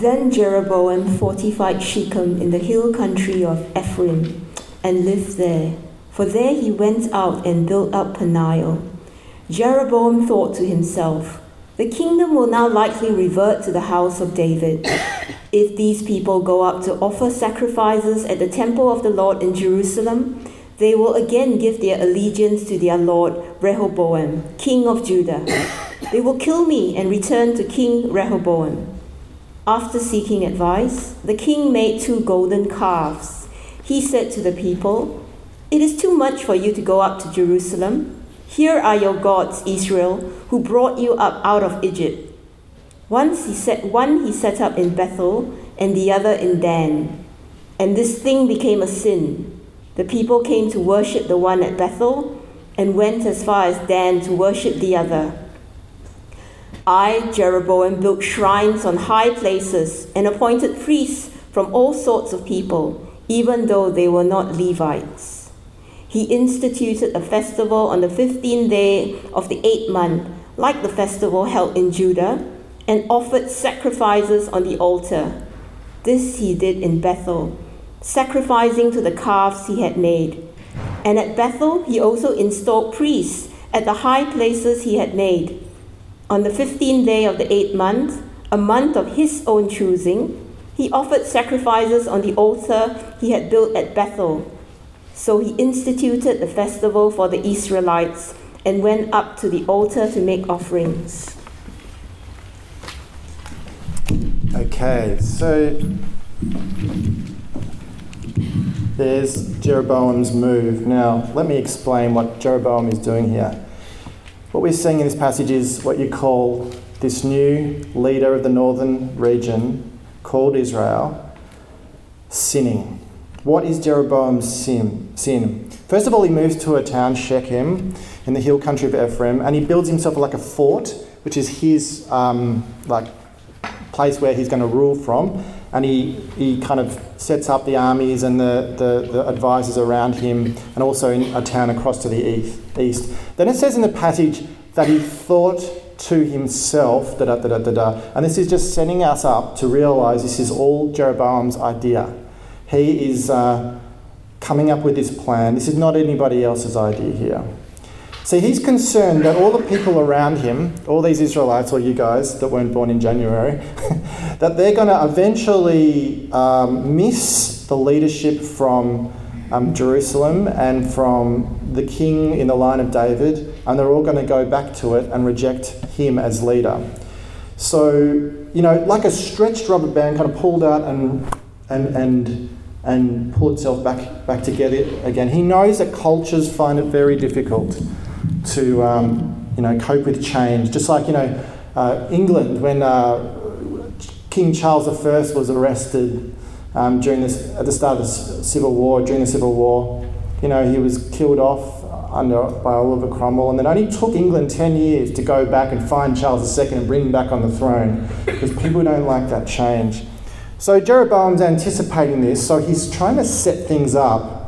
Then Jeroboam fortified Shechem in the hill country of Ephraim and lived there, for there he went out and built up Peniel. Jeroboam thought to himself, The kingdom will now likely revert to the house of David. If these people go up to offer sacrifices at the temple of the Lord in Jerusalem, they will again give their allegiance to their Lord Rehoboam, king of Judah. They will kill me and return to King Rehoboam. After seeking advice, the king made two golden calves. He said to the people, It is too much for you to go up to Jerusalem. Here are your gods, Israel, who brought you up out of Egypt. Once he set, one he set up in Bethel, and the other in Dan. And this thing became a sin. The people came to worship the one at Bethel, and went as far as Dan to worship the other. I, Jeroboam, built shrines on high places and appointed priests from all sorts of people, even though they were not Levites. He instituted a festival on the 15th day of the eighth month, like the festival held in Judah, and offered sacrifices on the altar. This he did in Bethel, sacrificing to the calves he had made. And at Bethel he also installed priests at the high places he had made on the fifteenth day of the eighth month, a month of his own choosing, he offered sacrifices on the altar he had built at Bethel. So he instituted the festival for the Israelites and went up to the altar to make offerings. Okay, so there's Jeroboam's move. Now, let me explain what Jeroboam is doing here. What we're seeing in this passage is what you call this new leader of the northern region, called Israel, sinning. What is Jeroboam's sin? sin? First of all, he moves to a town, Shechem, in the hill country of Ephraim, and he builds himself like a fort, which is his um, like place where he's going to rule from. And he, he kind of sets up the armies and the, the, the advisors around him, and also in a town across to the east. Then it says in the passage that he thought to himself, da da da da da, and this is just setting us up to realize this is all Jeroboam's idea. He is uh, coming up with this plan. This is not anybody else's idea here. See, he's concerned that all the people around him, all these Israelites, or you guys that weren't born in January, that they're going to eventually um, miss the leadership from um, Jerusalem and from the king in the line of David, and they're all going to go back to it and reject him as leader. So, you know, like a stretched rubber band kind of pulled out and, and, and, and pull itself back, back together again. He knows that cultures find it very difficult to um, you know cope with change. Just like you know uh, England when uh, King Charles I was arrested um, during this at the start of the Civil War. During the Civil War, you know he was killed off under by Oliver Cromwell, and then only took England ten years to go back and find Charles II and bring him back on the throne because people don't like that change. So Jeroboam's anticipating this, so he's trying to set things up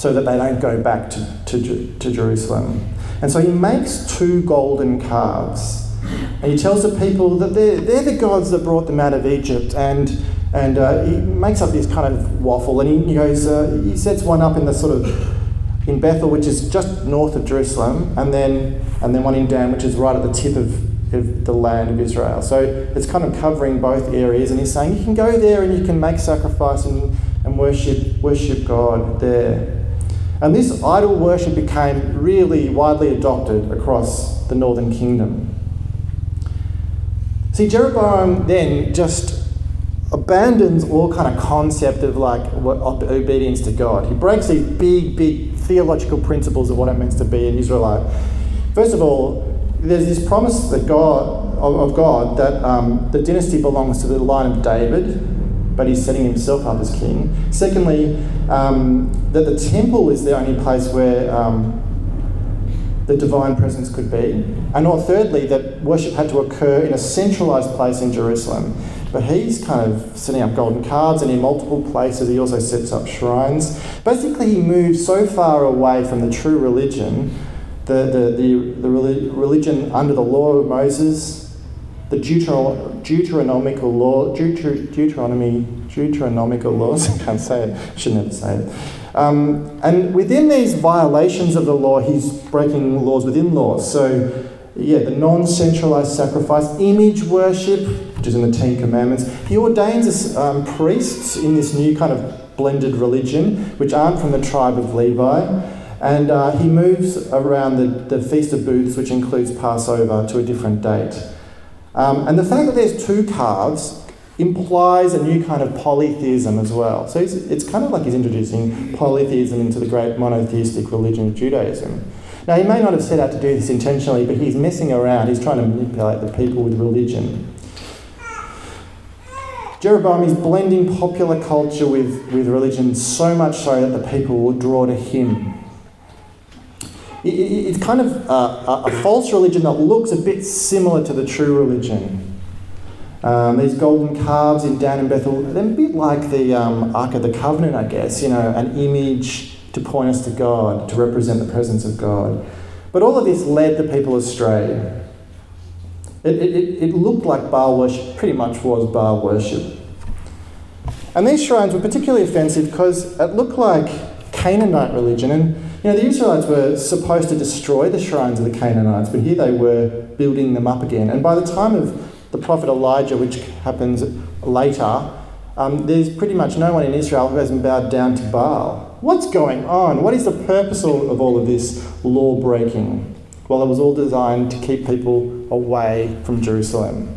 so that they don't go back to, to, to Jerusalem. And so he makes two golden calves. And he tells the people that they're, they're the gods that brought them out of Egypt. And, and uh, he makes up this kind of waffle. And he, goes, uh, he sets one up in the sort of in Bethel, which is just north of Jerusalem, and then, and then one in Dan, which is right at the tip of, of the land of Israel. So it's kind of covering both areas. And he's saying you can go there and you can make sacrifice and, and worship, worship God there. And this idol worship became really widely adopted across the northern kingdom. See, Jeroboam then just abandons all kind of concept of like obedience to God. He breaks these big, big theological principles of what it means to be an Israelite. First of all, there's this promise that God of, God that um, the dynasty belongs to the line of David, but he's setting himself up as king. Secondly, um, that the temple is the only place where um, the divine presence could be. And or thirdly, that worship had to occur in a centralised place in Jerusalem. But he's kind of setting up golden cards and in multiple places he also sets up shrines. Basically, he moves so far away from the true religion, the, the, the, the religion under the law of Moses, the Deuteron- Deuteronomical law, Deuter- Deuteronomy, Deuteronomical laws. I can't say it. Should never say it. Um, and within these violations of the law, he's breaking laws within laws. So, yeah, the non-centralized sacrifice, image worship, which is in the Ten Commandments. He ordains um, priests in this new kind of blended religion, which aren't from the tribe of Levi. And uh, he moves around the, the Feast of Booths, which includes Passover, to a different date. Um, and the fact that there's two calves implies a new kind of polytheism as well. So it's kind of like he's introducing polytheism into the great monotheistic religion of Judaism. Now, he may not have set out to do this intentionally, but he's messing around. He's trying to manipulate the people with religion. Jeroboam is blending popular culture with, with religion so much so that the people will draw to him. It, it, it's kind of a, a, false religion that looks a bit similar to the true religion. Um, these golden calves in Dan and Bethel, they're a bit like the um, Ark of the Covenant, I guess, you know, an image to point us to God, to represent the presence of God. But all of this led the people astray. It, it, it looked like Baal worship, pretty much was Baal worship. And these shrines were particularly offensive because it looked like Canaanite religion. And you know, the Israelites were supposed to destroy the shrines of the Canaanites, but here they were building them up again. And by the time of the prophet Elijah, which happens later, um, there's pretty much no one in Israel who hasn't bowed down to Baal. What's going on? What is the purpose of all of this law breaking? Well, it was all designed to keep people away from Jerusalem.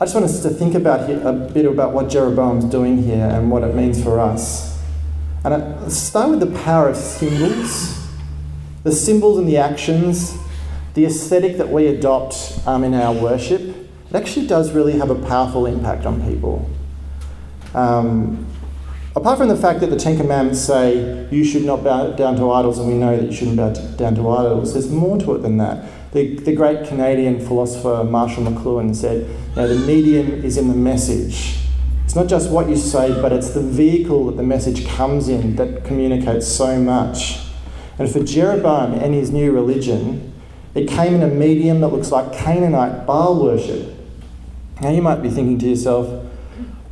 I just want us to think about here, a bit about what Jeroboam's doing here and what it means for us. And I start with the power of symbols, the symbols and the actions the aesthetic that we adopt um, in our worship, it actually does really have a powerful impact on people. Um, apart from the fact that the Ten Commandments say you should not bow down to idols, and we know that you shouldn't bow down to idols, there's more to it than that. The, the great Canadian philosopher Marshall McLuhan said, you know, the medium is in the message. It's not just what you say, but it's the vehicle that the message comes in that communicates so much. And for Jeroboam and his new religion, it came in a medium that looks like Canaanite Baal worship. Now you might be thinking to yourself,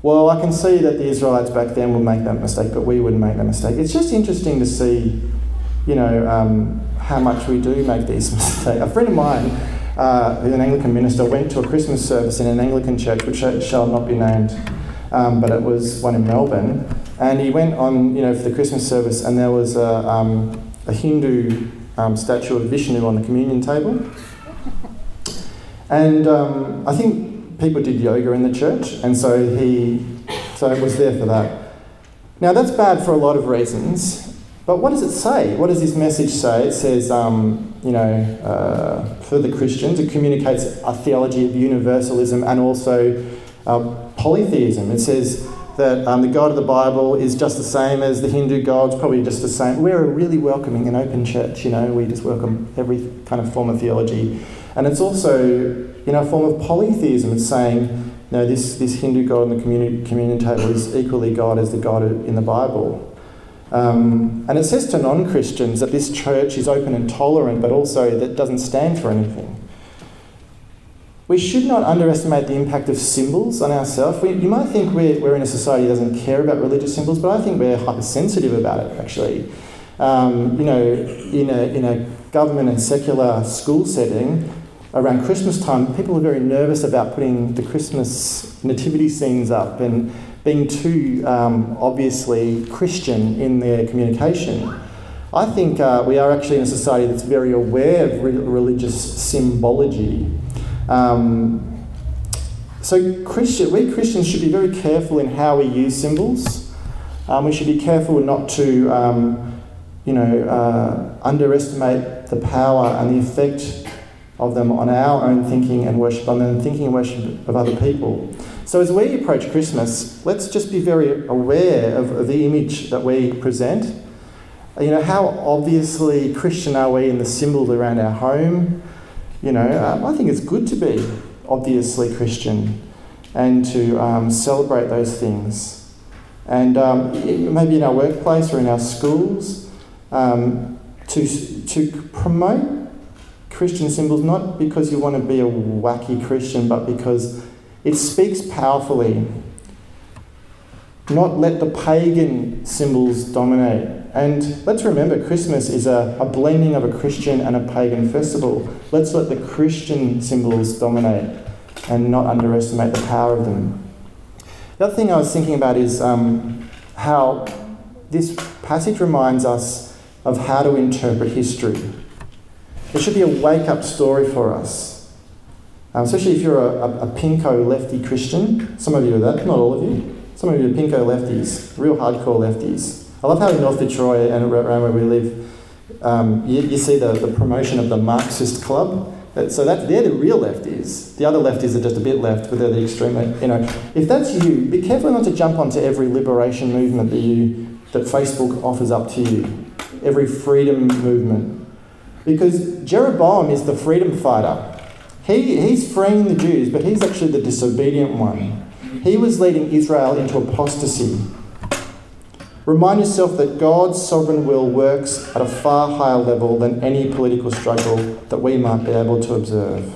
well, I can see that the Israelites back then would make that mistake, but we wouldn't make that mistake. It's just interesting to see, you know, um, how much we do make these mistakes. A friend of mine, uh, who's an Anglican minister, went to a Christmas service in an Anglican church, which shall not be named, um, but it was one in Melbourne. And he went on, you know, for the Christmas service, and there was a, um, a Hindu um, statue of Vishnu on the communion table. And um, I think people did yoga in the church, and so he so it was there for that. Now that's bad for a lot of reasons, but what does it say? What does this message say? It says, um, you know, uh, for the Christians, it communicates a theology of universalism and also uh, polytheism. It says that um, the God of the Bible is just the same as the Hindu gods, probably just the same. We're a really welcoming and open church, you know, we just welcome every kind of form of theology. And it's also, you know, a form of polytheism. It's saying, you know, this, this Hindu God in the communion, communion table is equally God as the God in the Bible. Um, and it says to non Christians that this church is open and tolerant, but also that doesn't stand for anything. We should not underestimate the impact of symbols on ourselves. We, you might think we're, we're in a society that doesn't care about religious symbols, but I think we're hypersensitive about it, actually. Um, you know, in a, in a government and secular school setting, around Christmas time, people are very nervous about putting the Christmas nativity scenes up and being too um, obviously Christian in their communication. I think uh, we are actually in a society that's very aware of re- religious symbology. Um, so Christian, we Christians should be very careful in how we use symbols. Um, we should be careful not to, um, you know, uh, underestimate the power and the effect of them on our own thinking and worship, on the thinking and worship of other people. So as we approach Christmas, let's just be very aware of, of the image that we present. You know, how obviously Christian are we in the symbols around our home, you know, um, I think it's good to be obviously Christian and to um, celebrate those things. And um, maybe in our workplace or in our schools, um, to, to promote Christian symbols not because you want to be a wacky Christian, but because it speaks powerfully. Not let the pagan symbols dominate. And let's remember, Christmas is a, a blending of a Christian and a pagan festival. Let's let the Christian symbols dominate and not underestimate the power of them. The other thing I was thinking about is um, how this passage reminds us of how to interpret history. It should be a wake up story for us, um, especially if you're a, a, a, pinko lefty Christian. Some of you are that, not all of you. Some of you are pinko lefties, real hardcore lefties. I love how in North Detroit and around where we live, um, you, you, see the, the promotion of the Marxist Club. So that, they're the real lefties. The other lefties are just a bit left, but they're the extreme. You know, if that's you, be careful not to jump onto every liberation movement that you that Facebook offers up to you, every freedom movement. Because Jeroboam is the freedom fighter. He, he's freeing the Jews, but he's actually the disobedient one. He was leading Israel into apostasy. Remind yourself that God's sovereign will works at a far higher level than any political struggle that we might be able to observe.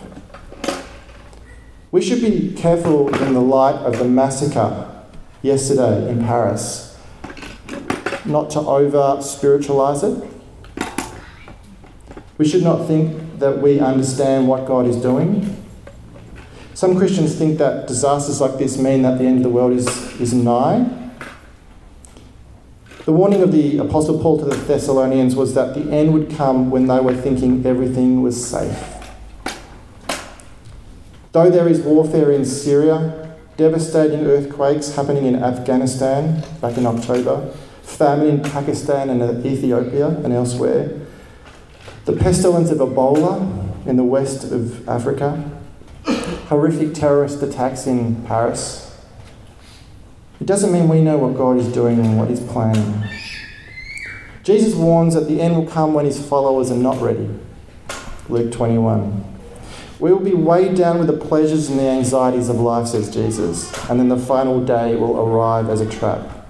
We should be careful in the light of the massacre yesterday in Paris not to over spiritualize it. We should not think that we understand what God is doing. Some Christians think that disasters like this mean that the end of the world is, is nigh. The warning of the Apostle Paul to the Thessalonians was that the end would come when they were thinking everything was safe. Though there is warfare in Syria, devastating earthquakes happening in Afghanistan back in October, famine in Pakistan and Ethiopia and elsewhere, the pestilence of Ebola in the west of Africa, horrific terrorist attacks in Paris. It doesn't mean we know what God is doing and what He's planning. Jesus warns that the end will come when His followers are not ready. Luke 21. We will be weighed down with the pleasures and the anxieties of life, says Jesus, and then the final day will arrive as a trap.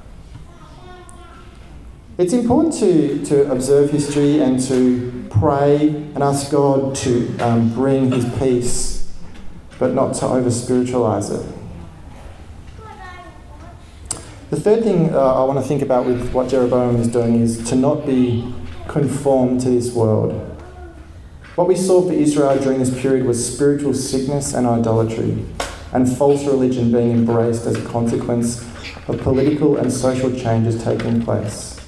It's important to, to observe history and to pray and ask God to um, bring His peace, but not to over spiritualize it. The third thing uh, I want to think about with what Jeroboam is doing is to not be conformed to this world. What we saw for Israel during this period was spiritual sickness and idolatry, and false religion being embraced as a consequence of political and social changes taking place.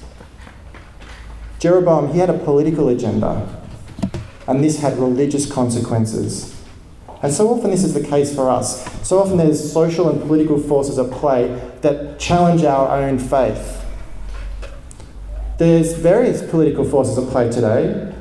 Jeroboam, he had a political agenda, and this had religious consequences. And so often this is the case for us. So often there's social and political forces at play that challenge our own faith. There's various political forces at play today.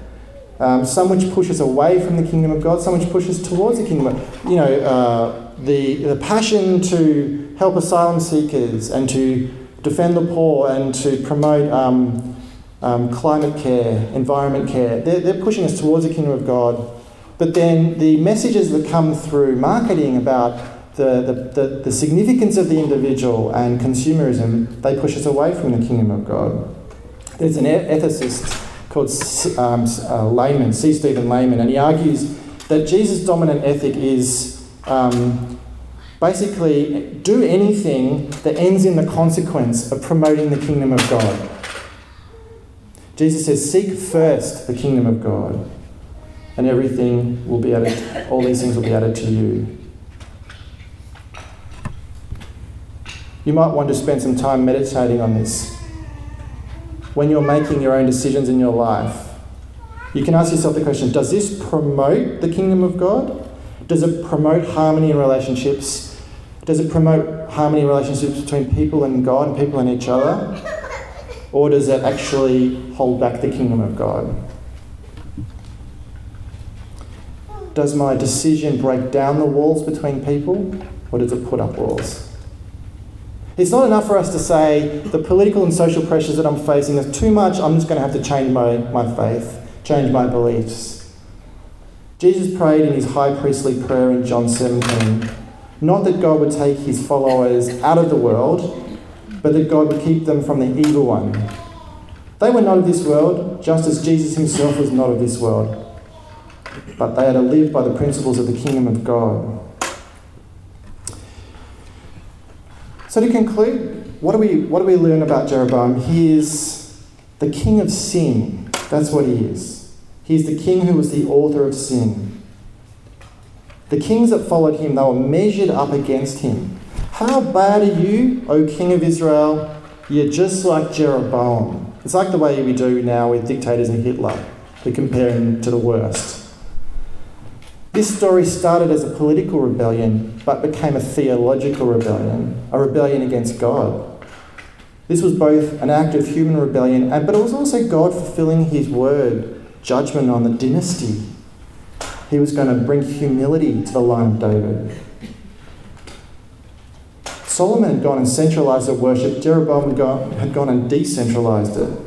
Um, some which push us away from the kingdom of God, some which push us towards the kingdom. Of, you know, uh, the the passion to help asylum seekers and to defend the poor and to promote um, um, climate care, environment care. They're, they're pushing us towards the kingdom of God. But then the messages that come through marketing about the, the, the, significance of the individual and consumerism, they push us away from the kingdom of God. There's an ethicist called um, uh, Layman, C. Stephen Layman, and he argues that Jesus' dominant ethic is um, basically do anything that ends in the consequence of promoting the kingdom of God. Jesus says, Seek first the kingdom of God, and everything will be added, all these things will be added to you. You might want to spend some time meditating on this. When you're making your own decisions in your life, you can ask yourself the question Does this promote the kingdom of God? Does it promote harmony in relationships? Does it promote harmony in relationships between people and God and people and each other? Or does it actually hold back the kingdom of God? Does my decision break down the walls between people, or does it put up walls? It's not enough for us to say the political and social pressures that I'm facing is too much, I'm just going to have to change my, my faith, change my beliefs. Jesus prayed in his high priestly prayer in John 17 not that God would take his followers out of the world, but that God would keep them from the evil one. They were not of this world, just as Jesus himself was not of this world. but they are to live by the principles of the kingdom of God. So, to conclude, what do we, what do we learn about Jeroboam? He is the king of sin. That's what he is. He's the king who was the author of sin. The kings that followed him, they were measured up against him. How bad are you, O king of Israel? You're just like Jeroboam. It's like the way we do now with dictators and Hitler. We compare him to the worst. This story started as a political rebellion but became a theological rebellion, a rebellion against God. This was both an act of human rebellion, but it was also God fulfilling his word, judgment on the dynasty. He was going to bring humility to the line of David. Solomon had gone and centralized the worship, Jeroboam had gone, and decentralized it.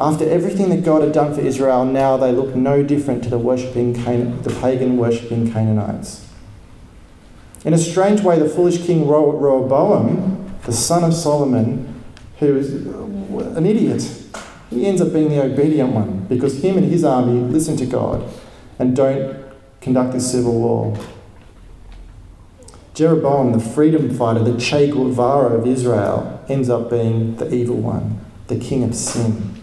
After everything that God had done for Israel, now they look no different to the worshipping Can- the pagan worshipping Canaanites. In a strange way, the foolish king Rehoboam, the son of Solomon, who is uh, an idiot, he ends up being the obedient one because him and his army listen to God and don't conduct this civil war. Jeroboam, the freedom fighter, the Che Guevara of Israel, ends up being the evil one, the king of sin.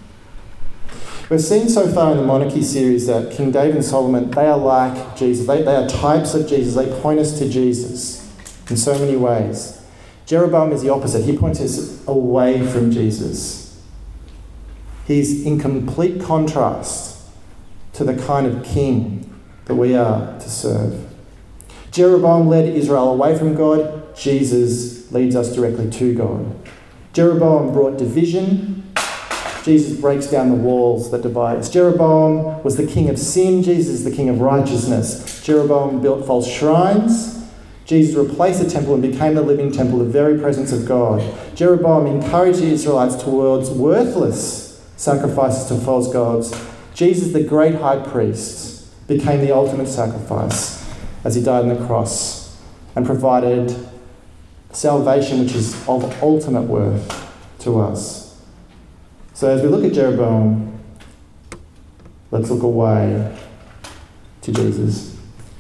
We've seen so far in the monarchy series that King David and Solomon, they are like Jesus. They, they are types of Jesus. They point us to Jesus in so many ways. Jeroboam is the opposite. He points us away from Jesus. He's in complete contrast to the kind of king that we are to serve. Jeroboam led Israel away from God. Jesus leads us directly to God. Jeroboam brought division. Jesus breaks down the walls that divide us. Jeroboam was the king of sin. Jesus is the king of righteousness. Jeroboam built false shrines. Jesus replaced the temple and became the living temple, the very presence of God. Jeroboam encouraged the Israelites towards worthless sacrifices to false gods. Jesus, the great high priest, became the ultimate sacrifice as he died on the cross and provided salvation which is of ultimate worth to us. So as we look at Jeroboam, let's look away to Jesus.